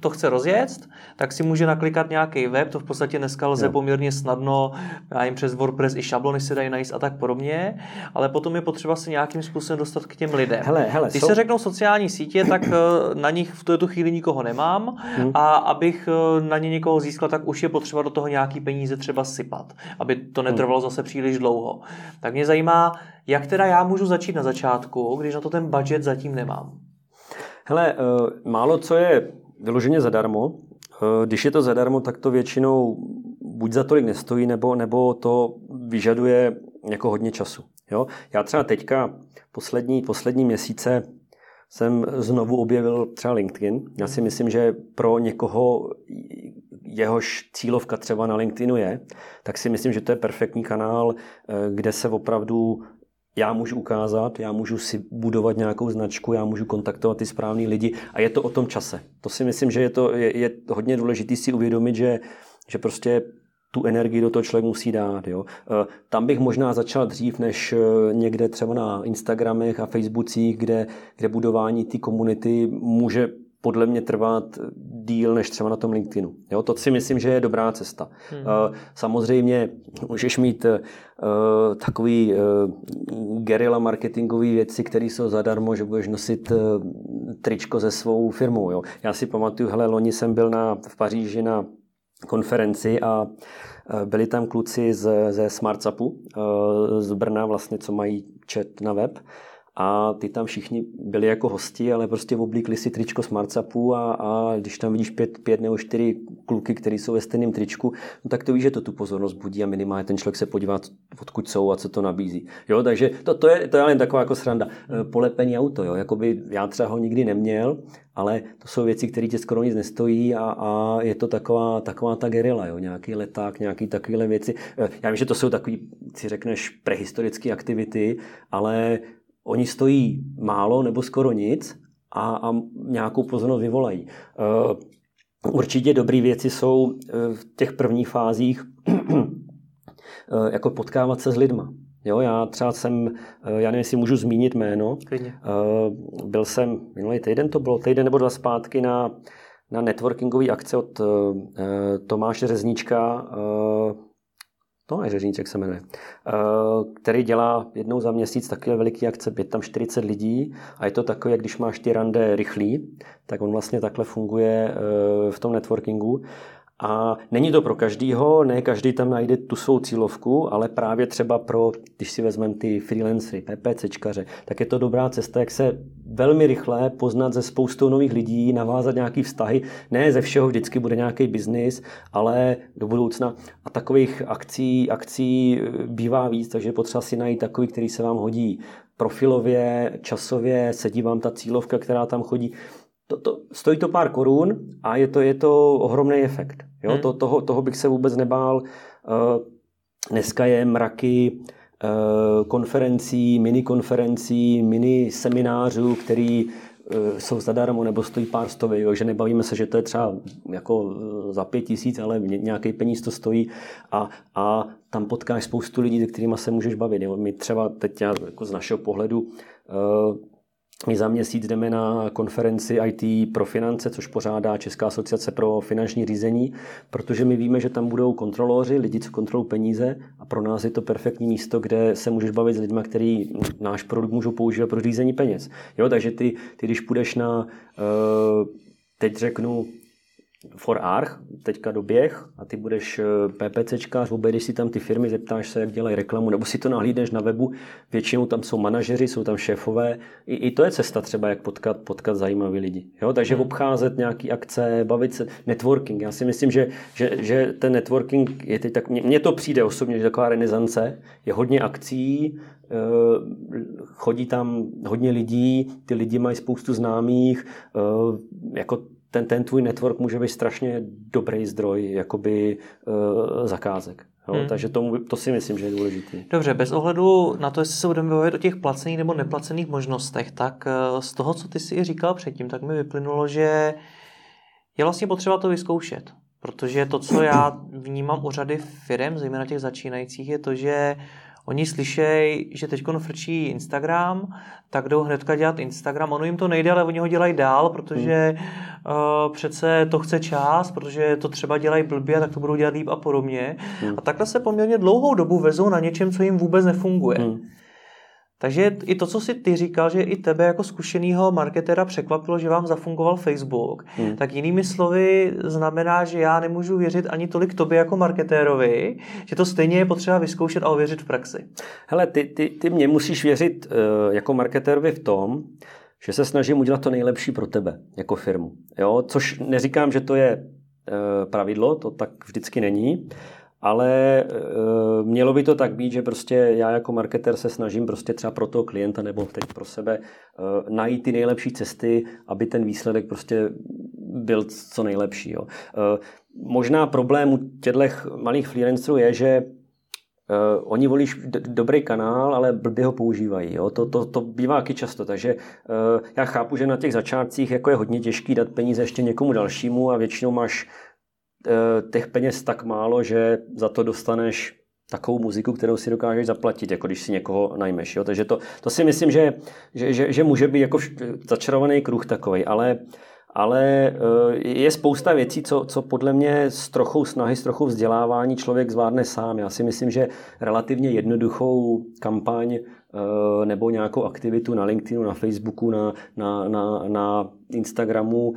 to chce rozjet, tak si může naklikat nějaký web, to v podstatě dneska lze jo. poměrně snadno, já jim přes WordPress i šablony se dají najít a tak podobně, ale potom je potřeba se nějakým způsobem dostat k těm lidem. Hele, hele, Když jsou... se řeknou sociální sítě, tak na nich v tuto chvíli nikoho nemám hmm. a abych na ně někoho získal, tak už je potřeba do toho nějaký peníze třeba sypat, aby to netrvalo zase příliš dlouho. Tak mě zajímá, jak teda já můžu začít na začátku, když na to ten budget zatím nemám. Hele, eh, málo co je vyloženě zadarmo. Eh, když je to zadarmo, tak to většinou buď za tolik nestojí, nebo, nebo to vyžaduje jako hodně času. Jo? Já třeba teďka poslední, poslední měsíce jsem znovu objevil třeba LinkedIn. Já si myslím, že pro někoho jehož cílovka třeba na LinkedInu je, tak si myslím, že to je perfektní kanál, eh, kde se opravdu já můžu ukázat, já můžu si budovat nějakou značku, já můžu kontaktovat ty správný lidi a je to o tom čase. To si myslím, že je, to, je, je hodně důležité si uvědomit, že, že prostě tu energii do toho člověk musí dát. Jo. Eh, tam bych možná začal dřív, než eh, někde třeba na Instagramech a Facebookích, kde, kde budování té komunity může podle mě trvat díl než třeba na tom LinkedInu. Jo, to si myslím, že je dobrá cesta. Hmm. Samozřejmě můžeš mít uh, takový uh, gerila marketingový věci, které jsou zadarmo, že budeš nosit uh, tričko se svou firmou. Jo. Já si pamatuju, hele, loni jsem byl na, v Paříži na konferenci a byli tam kluci z, ze SmartSapu z Brna vlastně, co mají chat na web a ty tam všichni byli jako hosti, ale prostě oblíkli si tričko Smartsapu a, a když tam vidíš pět, pět nebo čtyři kluky, kteří jsou ve stejném tričku, no tak to víš, že to tu pozornost budí a minimálně ten člověk se podívá, odkud jsou a co to nabízí. Jo, takže to, to, je, to je jen taková jako sranda. E, polepení auto, jo, jakoby já třeba ho nikdy neměl, ale to jsou věci, které tě skoro nic nestojí a, a je to taková, taková ta gerila, jo, nějaký leták, nějaký takovéhle věci. E, já vím, že to jsou takový, si řekneš, prehistorické aktivity, ale oni stojí málo nebo skoro nic a, a nějakou pozornost vyvolají. Eh, určitě dobré věci jsou eh, v těch prvních fázích *clears throat* eh, jako potkávat se s lidma. Jo, já třeba jsem, já nevím, jestli můžu zmínit jméno. Klidně. Byl jsem minulý týden, to bylo týden nebo dva zpátky na, na networkingový akce od Tomáše Řezníčka, to je Řežníček se jmenuje, eh, který dělá jednou za měsíc takové veliký akce, je tam 40 lidí. A je to takové, jak když máš ty rande rychlý, tak on vlastně takhle funguje eh, v tom networkingu a není to pro každýho, ne každý tam najde tu svou cílovku, ale právě třeba pro, když si vezmeme ty freelancery, PPCčkaře, tak je to dobrá cesta, jak se velmi rychle poznat ze spoustou nových lidí, navázat nějaký vztahy. Ne ze všeho vždycky bude nějaký biznis, ale do budoucna. A takových akcí, akcí bývá víc, takže potřeba si najít takový, který se vám hodí profilově, časově, sedí vám ta cílovka, která tam chodí to, to, stojí to pár korun a je to, je to ohromný efekt. Jo? Hmm. To, toho, toho bych se vůbec nebál. Uh, dneska je mraky uh, konferencí, mini-konferencí, mini-seminářů, který uh, jsou zadarmo nebo stojí pár stovek, že nebavíme se, že to je třeba jako za pět tisíc, ale nějaký peníz to stojí a, a tam potkáš spoustu lidí, se kterými se můžeš bavit. Jo? My třeba teď jako z našeho pohledu my za měsíc jdeme na konferenci IT pro finance, což pořádá Česká asociace pro finanční řízení, protože my víme, že tam budou kontroloři, lidi, co kontrolují peníze a pro nás je to perfektní místo, kde se můžeš bavit s lidmi, který náš produkt můžou používat pro řízení peněz. Jo, takže ty, ty když půjdeš na, eh, teď řeknu, for Arch, teďka doběh a ty budeš eh, PPCčkář, obejdeš si tam ty firmy, zeptáš se, jak dělají reklamu, nebo si to nahlídneš na webu, většinou tam jsou manažeři, jsou tam šéfové, i, i to je cesta třeba, jak potkat, potkat zajímavý lidi. Jo? Takže hmm. obcházet nějaký akce, bavit se, networking. Já si myslím, že, že, že ten networking je teď tak, mně to přijde osobně, že taková renesance, je hodně akcí, eh, chodí tam hodně lidí, ty lidi mají spoustu známých, eh, jako ten, ten tvůj network může být strašně dobrý zdroj jakoby uh, zakázek. Jo? Hmm. Takže to, to si myslím, že je důležité. Dobře, bez ohledu na to, jestli se budeme bavit o těch placených nebo neplacených možnostech, tak uh, z toho, co ty si říkal předtím, tak mi vyplynulo, že je vlastně potřeba to vyzkoušet. Protože to, co já vnímám u řady firm, zejména těch začínajících, je to, že Oni slyšejí, že teď frčí Instagram, tak jdou hnedka dělat Instagram. Ono jim to nejde, ale oni ho dělají dál, protože hmm. uh, přece to chce čas, protože to třeba dělají blbě, tak to budou dělat líp a podobně. Hmm. A takhle se poměrně dlouhou dobu vezou na něčem, co jim vůbec nefunguje. Hmm. Takže i to, co si ty říkal, že i tebe jako zkušeného marketera překvapilo, že vám zafungoval Facebook, hmm. tak jinými slovy znamená, že já nemůžu věřit ani tolik tobě jako marketérovi, že to stejně je potřeba vyzkoušet a ověřit v praxi. Hele, ty, ty, ty mě musíš věřit uh, jako marketérovi v tom, že se snažím udělat to nejlepší pro tebe jako firmu. Jo? Což neříkám, že to je uh, pravidlo, to tak vždycky není, ale e, mělo by to tak být, že prostě já jako marketer se snažím prostě třeba pro toho klienta nebo teď pro sebe e, najít ty nejlepší cesty, aby ten výsledek prostě byl co nejlepší. Jo. E, možná problém u těchto malých freelancerů je, že Uh, oni volí dobrý kanál, ale blbě ho používají. Jo? To, to, to bývá taky často. Takže uh, já chápu, že na těch začátcích jako je hodně těžký dát peníze ještě někomu dalšímu a většinou máš Eh, těch peněz tak málo, že za to dostaneš takovou muziku, kterou si dokážeš zaplatit, jako když si někoho najmeš. Jo? Takže to, to si myslím, že, že, že, že může být jako začarovaný kruh takový, ale ale eh, je spousta věcí, co, co podle mě s trochou snahy, s trochou vzdělávání člověk zvládne sám. Já si myslím, že relativně jednoduchou kampaň eh, nebo nějakou aktivitu na LinkedInu, na Facebooku, na, na, na, na Instagramu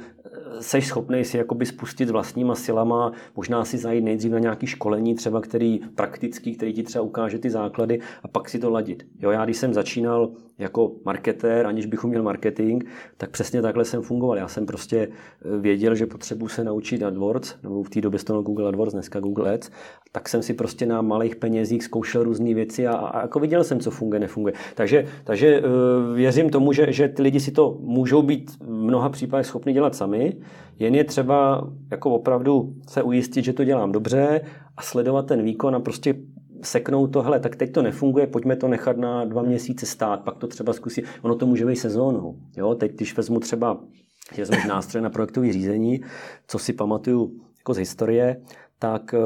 seš schopný si jakoby spustit vlastníma silama, možná si zajít nejdřív na nějaký školení, třeba který praktický, který ti třeba ukáže ty základy a pak si to ladit. Jo, já když jsem začínal jako marketér, aniž bych uměl marketing, tak přesně takhle jsem fungoval. Já jsem prostě eh, věděl, že potřebuji se naučit AdWords, nebo v té době to Google AdWords, dneska Google Ads, tak jsem si prostě na malých penězích zkoušel různé věci a, a jako viděl jsem, co funguje, nefunguje. Takže, takže uh, věřím tomu, že, že ty lidi si to můžou být v mnoha případech schopni dělat sami, jen je třeba jako opravdu se ujistit, že to dělám dobře a sledovat ten výkon a prostě seknout to, hele, tak teď to nefunguje, pojďme to nechat na dva měsíce stát, pak to třeba zkusí. Ono to může být sezónou. Jo? Teď, když vezmu třeba vezmeš nástroj na projektové řízení, co si pamatuju jako z historie, tak eh,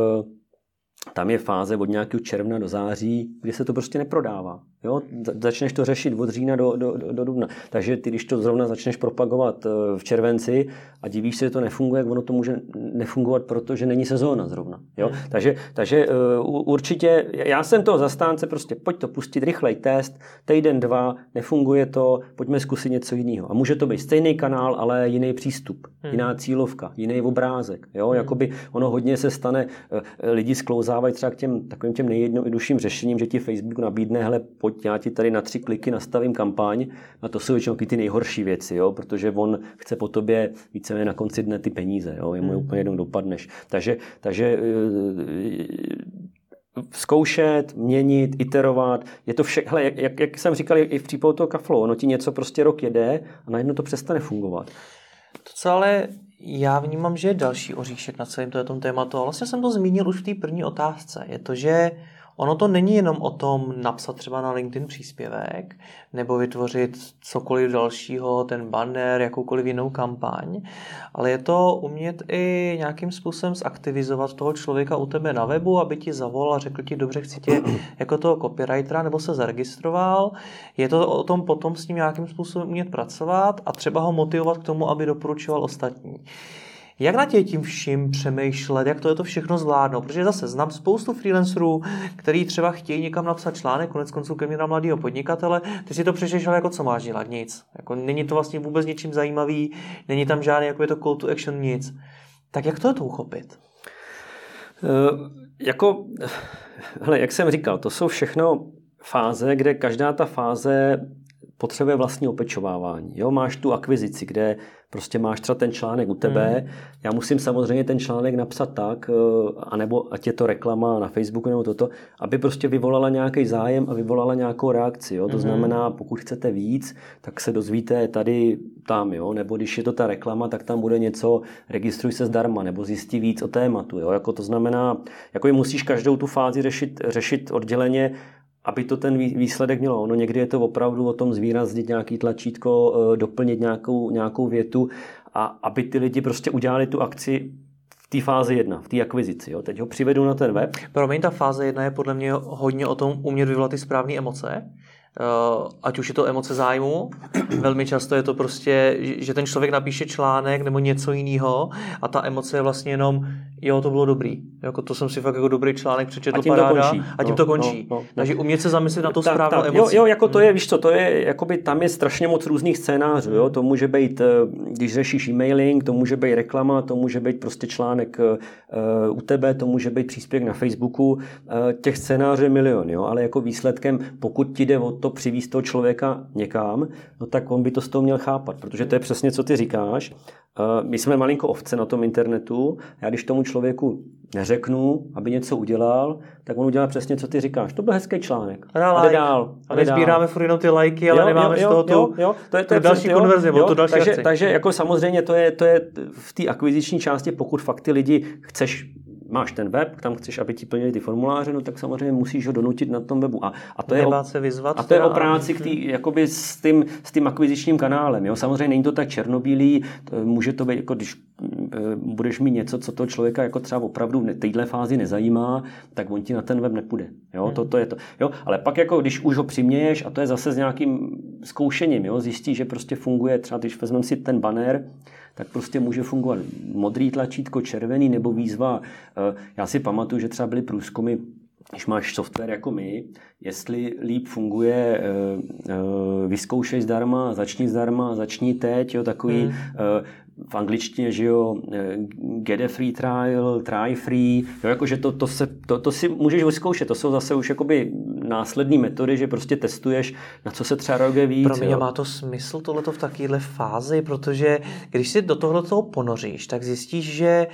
tam je fáze od nějakého června do září, kdy se to prostě neprodává. Jo? Začneš to řešit od října do, do, do, do dubna. Takže ty, když to zrovna začneš propagovat eh, v červenci a divíš se, že to nefunguje, ono to může nefungovat, protože není sezóna zrovna. Jo? Hmm. Takže, takže uh, určitě, já jsem toho zastánce, prostě pojď to pustit, rychlej test, týden, dva, nefunguje to, pojďme zkusit něco jiného. A může to být stejný kanál, ale jiný přístup, hmm. jiná cílovka, jiný obrázek. Jo? Hmm. Jakoby ono hodně se stane, uh, lidi sklouzávají třeba k těm takovým těm nejjednodušším řešením, že ti Facebook nabídne, hele, pojď, já ti tady na tři kliky nastavím kampaň, a to jsou většinou ty nejhorší věci, jo, protože on chce po tobě víceméně na konci dne ty peníze, jo, jemu hmm. úplně jednou dopadneš. Takže, takže eh, zkoušet, měnit, iterovat, je to vše, hele, jak, jak jsem říkal i v případu toho kaflo, ono ti něco prostě rok jede a najednou to přestane fungovat. To, co ale já vnímám, že je další oříšek na celém tom tématu, a vlastně jsem to zmínil už v té první otázce, je to, že Ono to není jenom o tom napsat třeba na LinkedIn příspěvek nebo vytvořit cokoliv dalšího, ten banner, jakoukoliv jinou kampaň, ale je to umět i nějakým způsobem zaktivizovat toho člověka u tebe na webu, aby ti zavolal a řekl ti, dobře, chci tě *clears throat* jako toho copywritera nebo se zaregistroval. Je to o tom potom s ním nějakým způsobem umět pracovat a třeba ho motivovat k tomu, aby doporučoval ostatní. Jak na tě tím vším přemýšlet, jak to je to všechno zvládnout? Protože zase znám spoustu freelancerů, kteří třeba chtějí někam napsat článek, konec konců ke mně na mladého podnikatele, ty si to přečteš, ale jako co máš dělat? Nic. Jako není to vlastně vůbec ničím zajímavý, není tam žádný, jako je to call to action, nic. Tak jak to je to uchopit? Uh, jako, *laughs* hele, jak jsem říkal, to jsou všechno fáze, kde každá ta fáze potřebuje vlastní opečovávání. Jo? Máš tu akvizici, kde prostě máš třeba ten článek u tebe, mm. já musím samozřejmě ten článek napsat tak, eh, anebo ať je to reklama na Facebooku nebo toto, aby prostě vyvolala nějaký zájem a vyvolala nějakou reakci. Jo? To mm. znamená, pokud chcete víc, tak se dozvíte tady, tam, jo? nebo když je to ta reklama, tak tam bude něco, registruj se zdarma, nebo zjistí víc o tématu. Jo? Jako to znamená, jako musíš každou tu fázi řešit, řešit odděleně, aby to ten výsledek mělo. Ono někdy je to opravdu o tom zvýraznit nějaký tlačítko, eh, doplnit nějakou, nějakou větu a aby ty lidi prostě udělali tu akci v té fázi jedna, v té akvizici. Jo. Teď ho přivedu na ten web. Promiň, ta fáze jedna je podle mě hodně o tom umět vyvolat ty správné emoce. Eh, ať už je to emoce zájmu, *clears throat* velmi často je to prostě, že ten člověk napíše článek nebo něco jiného a ta emoce je vlastně jenom, jo, to bylo dobrý. Jako to jsem si fakt jako dobrý článek přečetl, a tím paráda, to končí. A tím no, to končí. No, no, Takže umět se zamyslet na to tak, správnou tak, emoci. Jo, jo, jako to je, víš co, to je, jakoby tam je strašně moc různých scénářů, jo. To může být, eh, když řešíš e-mailing, to může být reklama, to může být prostě článek uh, u tebe, to může být příspěvek na Facebooku. Uh, těch scénářů je milion, jo, ale jako výsledkem, pokud ti jde o to, přivízt toho člověka někam, no tak on by to z toho měl chápat, protože to je přesně, co ty říkáš. Eh, my jsme malinko ovce na tom internetu. Já když tomu člověku neřeknu, aby něco udělal, tak on udělá přesně, co ty říkáš. To byl hezký článek. A like. dál. A nezbíráme furt jenom ty lajky, ale jo, nemáme jo, z toho tu, jo, jo. To je, to je další konverzi, jo, to další takže, takže jako samozřejmě to je, to je v té akviziční části, pokud fakt ty lidi chceš máš ten web, tam chceš, aby ti plnili ty formuláře, no tak samozřejmě musíš ho donutit na tom webu. A, a to, je o, se vyzvat, a to je o práci k tý, jakoby s tím, s tím akvizičním kanálem. Jo? Samozřejmě není to tak černobílý, to, může to být, jako když e, budeš mít něco, co toho člověka jako třeba opravdu v této fázi nezajímá, tak on ti na ten web nepůjde. Jo? Hmm. To, to je to. Jo? Ale pak jako, když už ho přiměješ, a to je zase s nějakým zkoušením, jo? zjistíš, že prostě funguje, třeba když vezmeme si ten banner, tak prostě může fungovat modrý tlačítko, červený nebo výzva. Eh, já si pamatuju, že třeba byly průzkumy když máš software jako my, jestli líp funguje, eh, eh, vyzkoušej zdarma, začni zdarma, začni teď, jo, takový hmm v angličtině, že jo, eh, get a free trial, try free, jo, jakože to, to, se, to, to si můžeš vyzkoušet, to jsou zase už jakoby následné metody, že prostě testuješ, na co se třeba roge víc. Pro mě jo. má to smysl tohleto v takovéhle fázi, protože když si do tohle toho ponoříš, tak zjistíš, že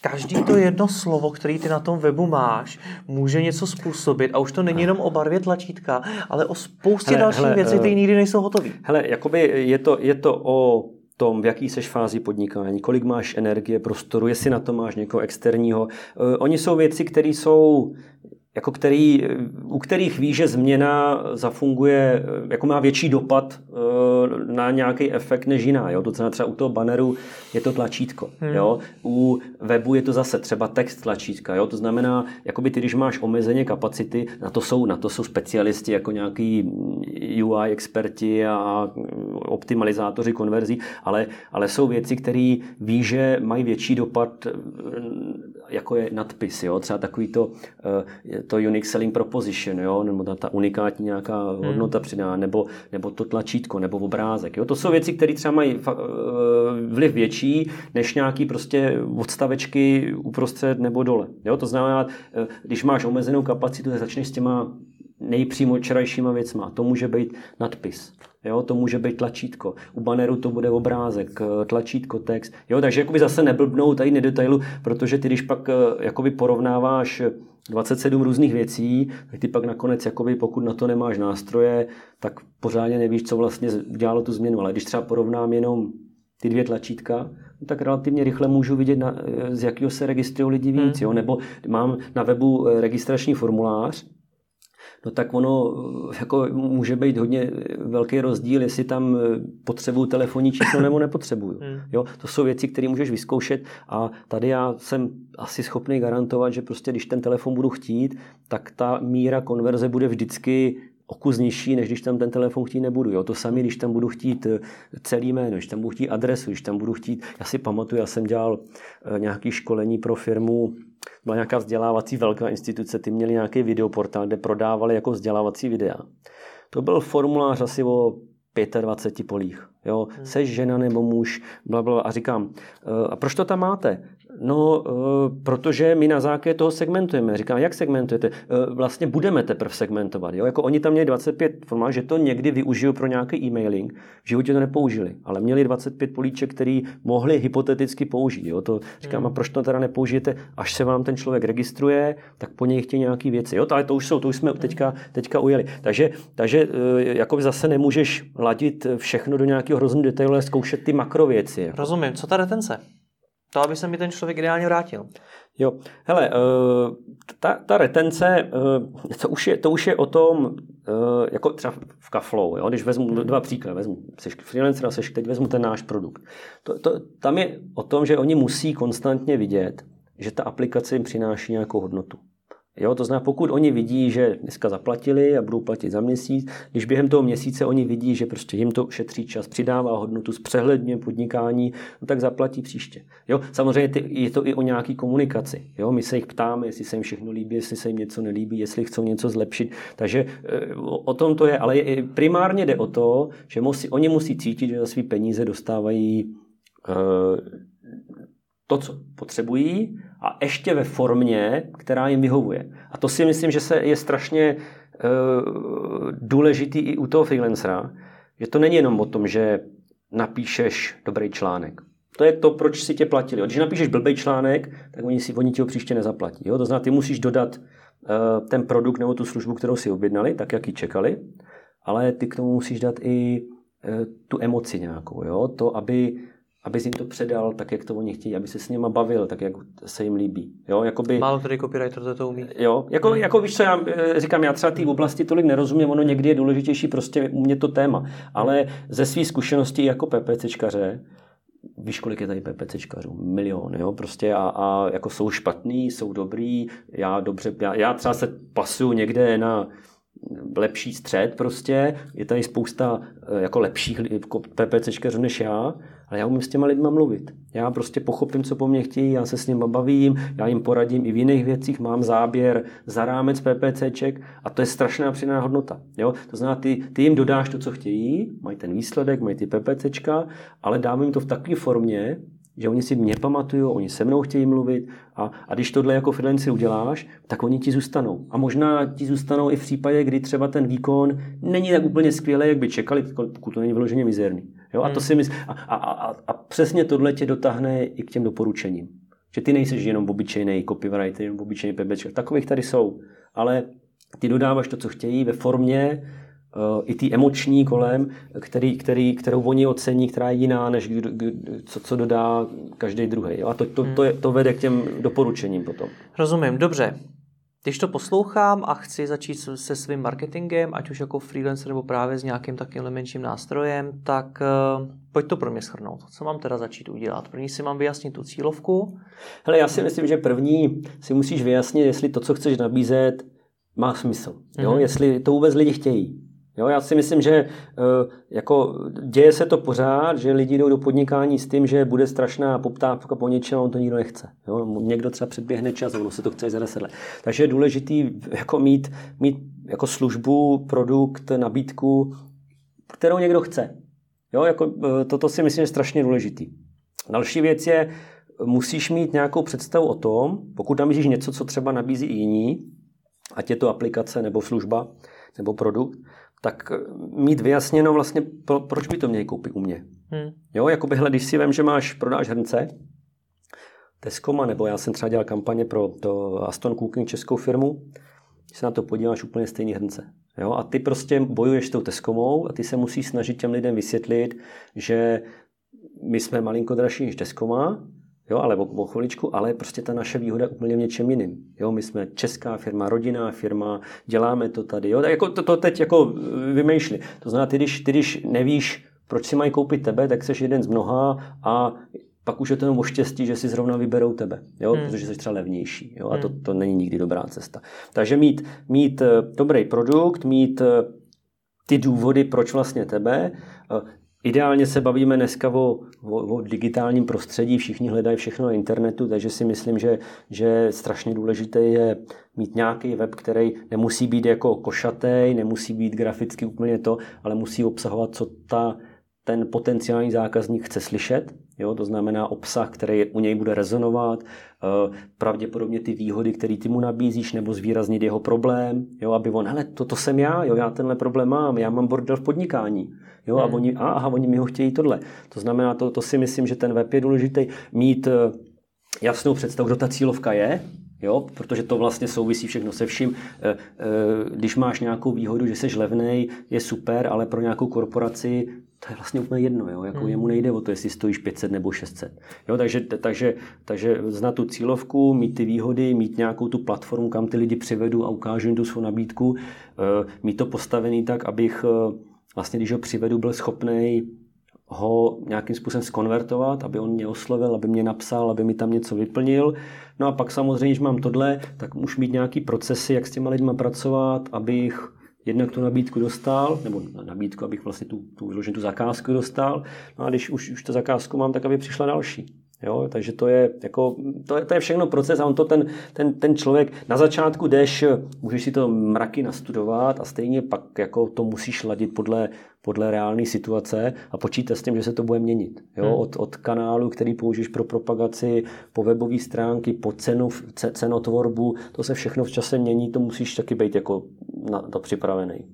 každý to jedno slovo, který ty na tom webu máš, může něco způsobit a už to není jenom o barvě tlačítka, ale o spoustě hele, dalších hele, věcí, které uh, nikdy nejsou hotové. Hele, jakoby je to, je to o tom, v jaký seš fázi podnikání, kolik máš energie, prostoru, jestli na to máš někoho externího. Uh, oni jsou věci, které jsou jako který, u kterých ví, že změna zafunguje, jako má větší dopad eh, na nějaký efekt než jiná. Jo? To znamená třeba u toho banneru je to tlačítko. Hmm. Jo? U webu je to zase třeba text tlačítka. Jo? To znamená, jakoby ty, když máš omezeně kapacity, na to jsou, na to jsou specialisti jako nějaký UI experti a optimalizátoři konverzí, ale, ale jsou věci, které ví, že mají větší dopad jako je nadpis, jo? třeba takový to, eh, to unique selling proposition, jo? nebo ta, ta unikátní nějaká hmm. hodnota hmm. přidaná, nebo, nebo to tlačítko, nebo obrázek. Jo? To jsou věci, které třeba mají eh, vliv větší, než nějaký prostě odstavečky uprostřed nebo dole. Jo? To znamená, eh, když máš omezenou kapacitu, tak začneš s těma nejpřímočarajšíma věcma. To může být nadpis. Jo, to může být tlačítko. U banneru to bude obrázek, eh, tlačítko, text. Jo, takže jakoby zase neblbnou tady nedetailu, protože ty, když pak eh, jakoby porovnáváš 27 různých věcí, tak ty pak nakonec, jakoby, pokud na to nemáš nástroje, tak pořádně nevíš, co vlastně dělalo tu změnu. Ale když třeba porovnám jenom ty dvě tlačítka, no tak relativně rychle můžu vidět, na, eh, z jakého se registrují lidi víc. Hmm. Jo? Nebo mám na webu registrační formulář, no tak ono eh, jako může být hodně velký rozdíl, jestli tam eh, potřebuju telefonní číslo nebo nepotřebuju. Hmm. Jo, to jsou věci, které můžeš vyzkoušet a tady já jsem asi schopný garantovat, že prostě když ten telefon budu chtít, tak ta míra konverze bude vždycky o kus nižší, než když tam ten telefon chtít nebudu. Jo. To samé, když tam budu chtít eh, celý jméno, když tam budu chtít adresu, když tam budu chtít, já si pamatuju, já jsem dělal nějaké školení pro firmu, byla nějaká vzdělávací velká instituce, ty měli nějaký videoportál, kde prodávali jako vzdělávací videa. To byl formulář asi o 25 polích. Jo, hmm. seš žena nebo muž, bla, bla, a říkám, eh, a proč to tam máte? No, protože my na základě toho segmentujeme. Říkám, jak segmentujete? Vlastně budeme teprve segmentovat. Jo? Jako oni tam měli 25 formát, že to někdy využiju pro nějaký e-mailing. V životě to nepoužili, ale měli 25 políček, který mohli hypoteticky použít. Jo? To říkám, hmm. a proč to teda nepoužijete, až se vám ten člověk registruje, tak po něj chtějí nějaké věci. Jo? Ale to už jsou, to už jsme teďka, teďka ujeli. Takže, takže jako zase nemůžeš ladit všechno do nějakého hrozného detailu, zkoušet ty makrověci. Jako. Rozumím. Co ta retence? To, aby se mi ten člověk ideálně vrátil. Jo, hele, uh, ta, ta retence, uh, to, už je, to už je o tom, uh, jako třeba v Kaflow, jo? když vezmu dva příklady, vezmu seš freelancer a seš, teď vezmu ten náš produkt. To, to, tam je o tom, že oni musí konstantně vidět, že ta aplikace jim přináší nějakou hodnotu. Jo, to znamená, pokud oni vidí, že dneska zaplatili a budou platit za měsíc, když během toho měsíce oni vidí, že prostě jim to šetří čas, přidává hodnotu, zpřehledně podnikání, no tak zaplatí příště. Jo, samozřejmě je to i o nějaký komunikaci. Jo, my se jich ptáme, jestli se jim všechno líbí, jestli se jim něco nelíbí, jestli chcou něco zlepšit. Takže eh, o tom to je, ale primárně jde o to, že musí, oni musí cítit, že za svý peníze dostávají uh, to, co potřebují a ještě ve formě, která jim vyhovuje. A to si myslím, že se je strašně uh, důležitý i u toho freelancera, že to není jenom o tom, že napíšeš dobrý článek. To je to, proč si tě platili. Když napíšeš blbý článek, tak oni si oni ti ho příště nezaplatí. Jo? To znamená, ty musíš dodat uh, ten produkt nebo tu službu, kterou si objednali, tak, jak ji čekali, ale ty k tomu musíš dát i uh, tu emoci nějakou. Jo? To, aby aby jim to předal tak, jak to oni chtějí, aby se s nima bavil, tak, jak se jim líbí. Jo, jakoby, Málo tady copywriter to, to umí. Jo, jako, hmm. jako víš co, já eh, říkám, já třeba té oblasti tolik nerozumím, ono někdy je důležitější prostě u mě to téma, ale ze své zkušenosti jako PPCčkaře, víš, kolik je tady PPCčkařů? Milion, jo, prostě a, a jako jsou špatný, jsou dobrý, já dobře, já, já třeba se pasuju někde na lepší střed prostě, je tady spousta eh, jako lepších jako PPCčkařů než já, ale já umím s těma lidma mluvit. Já prostě pochopím, co po mně chtějí, já se s nimi bavím, já jim poradím i v jiných věcích, mám záběr za rámec PPCček a to je strašná přidaná hodnota. Jo? To znamená, ty, ty jim dodáš to, co chtějí, mají ten výsledek, mají ty PPCčka, ale dám jim to v takové formě, že oni si mě pamatují, oni se mnou chtějí mluvit a, a když tohle jako freelancer uděláš, tak oni ti zůstanou. A možná ti zůstanou i v případě, kdy třeba ten výkon není tak úplně skvělý, jak by čekali, pokud to není vyloženě mizerný. Jo? A, to hmm. si mysl... a, a, a, a přesně tohle tě dotáhne i k těm doporučením. Že ty nejseš jenom obyčejný copywriter, jenom obyčejný PBČ. Takových tady jsou. Ale ty dodáváš to, co chtějí ve formě, i ty emoční kolem, který, který, kterou oni ocení, která je jiná, než kdo, co, co dodá každý druhý. A to, to, to, je, to vede k těm doporučením potom. Rozumím, dobře. Když to poslouchám a chci začít se svým marketingem, ať už jako freelancer nebo právě s nějakým takovým menším nástrojem, tak uh, pojď to pro mě schrnout. Co mám teda začít udělat? První si mám vyjasnit tu cílovku. Hele, já si myslím, že první si musíš vyjasnit, jestli to, co chceš nabízet, má smysl. Jo? Mm-hmm. Jestli to vůbec lidi chtějí. Jo, já si myslím, že uh, jako děje se to pořád, že lidi jdou do podnikání s tím, že bude strašná poptávka po něčem a on to nikdo nechce. Jo? Někdo třeba předběhne čas ono se to chce za 10 let. Takže je důležité jako mít, mít jako službu, produkt, nabídku, kterou někdo chce. Jo, jako, uh, toto si myslím je strašně důležitý. Další věc je, musíš mít nějakou představu o tom, pokud nabízíš něco, co třeba nabízí jiní, ať je to aplikace nebo služba nebo produkt, tak mít vyjasněno vlastně, pro, proč by to měli koupit u mě. Hmm. Jo, jako by, když si vím, že máš, prodáš hrnce, Tescoma, nebo já jsem třeba dělal kampaně pro to Aston Cooking českou firmu, když se na to podíváš úplně stejný hrnce. Jo? A ty prostě bojuješ s tou Tescomou a ty se musíš snažit těm lidem vysvětlit, že my jsme malinko dražší než Tescoma, Jo, ale o, o chviličku, ale prostě ta naše výhoda je úplně v něčem jiným. Jo, my jsme česká firma, rodinná firma, děláme to tady. Jo, tak jako to, to teď jako eh, vymýšli. To znamená, ty když, ty když nevíš, proč si mají koupit tebe, tak jsi jeden z mnoha a pak už je to jenom o štěstí, že si zrovna vyberou tebe, jo? Hmm. protože jsi třeba levnější. Jo? A to, hmm. to není nikdy dobrá cesta. Takže mít, mít eh, dobrý produkt, mít eh, ty důvody, proč vlastně tebe, Ideálně se bavíme dneska o, o, o digitálním prostředí, všichni hledají všechno na internetu, takže si myslím, že, že strašně důležité je mít nějaký web, který nemusí být jako košatý, nemusí být graficky úplně to, ale musí obsahovat, co ta, ten potenciální zákazník chce slyšet. Jo, to znamená obsah, který u něj bude rezonovat, eh, pravděpodobně ty výhody, které ty mu nabízíš, nebo zvýraznit jeho problém, jo, aby on, hele, to, to jsem já, jo, já tenhle problém mám, já mám bordel v podnikání, jo, a hmm. oni, a, aha, oni mi ho chtějí tohle. To znamená, to, to si myslím, že ten web je důležitý, mít eh, jasnou představu, kdo ta cílovka je, Jo, protože to vlastně souvisí všechno se vším. Eh, když máš nějakou výhodu, že jsi levnej, je super, ale pro nějakou korporaci to je vlastně úplně jedno, jo? Jako hmm. jemu nejde o to, jestli stojíš 500 nebo 600. Jo? Takže, takže, takže znát tu cílovku, mít ty výhody, mít nějakou tu platformu, kam ty lidi přivedu a ukážu jim tu svou nabídku, eh, mít to postavený tak, abych eh, vlastně, když ho přivedu, byl schopný ho nějakým způsobem skonvertovat, aby on mě oslovil, aby mě napsal, aby mi tam něco vyplnil. No a pak samozřejmě, když mám tohle, tak už mít nějaký procesy, jak s těma lidma pracovat, abych jednak tu nabídku dostal, nebo nabídku, abych vlastně tu, tu, tu zakázku dostal, no a když už, už tu zakázku mám, tak aby přišla další. Jo, takže to je, jako, to, je, to je všechno proces a on to ten, ten, ten člověk, na začátku jdeš, můžeš si to mraky nastudovat a stejně pak jako to musíš ladit podle, podle reálné situace a počítat s tím, že se to bude měnit. Jo? Hmm. Od, od kanálu, který použiješ pro propagaci, po webové stránky, po cenu, cenotvorbu, to se všechno v čase mění, to musíš taky být jako na to připravený.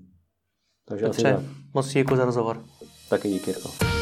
Takže Petře, asi moc děkuji za rozhovor. Taky díky, Jirko.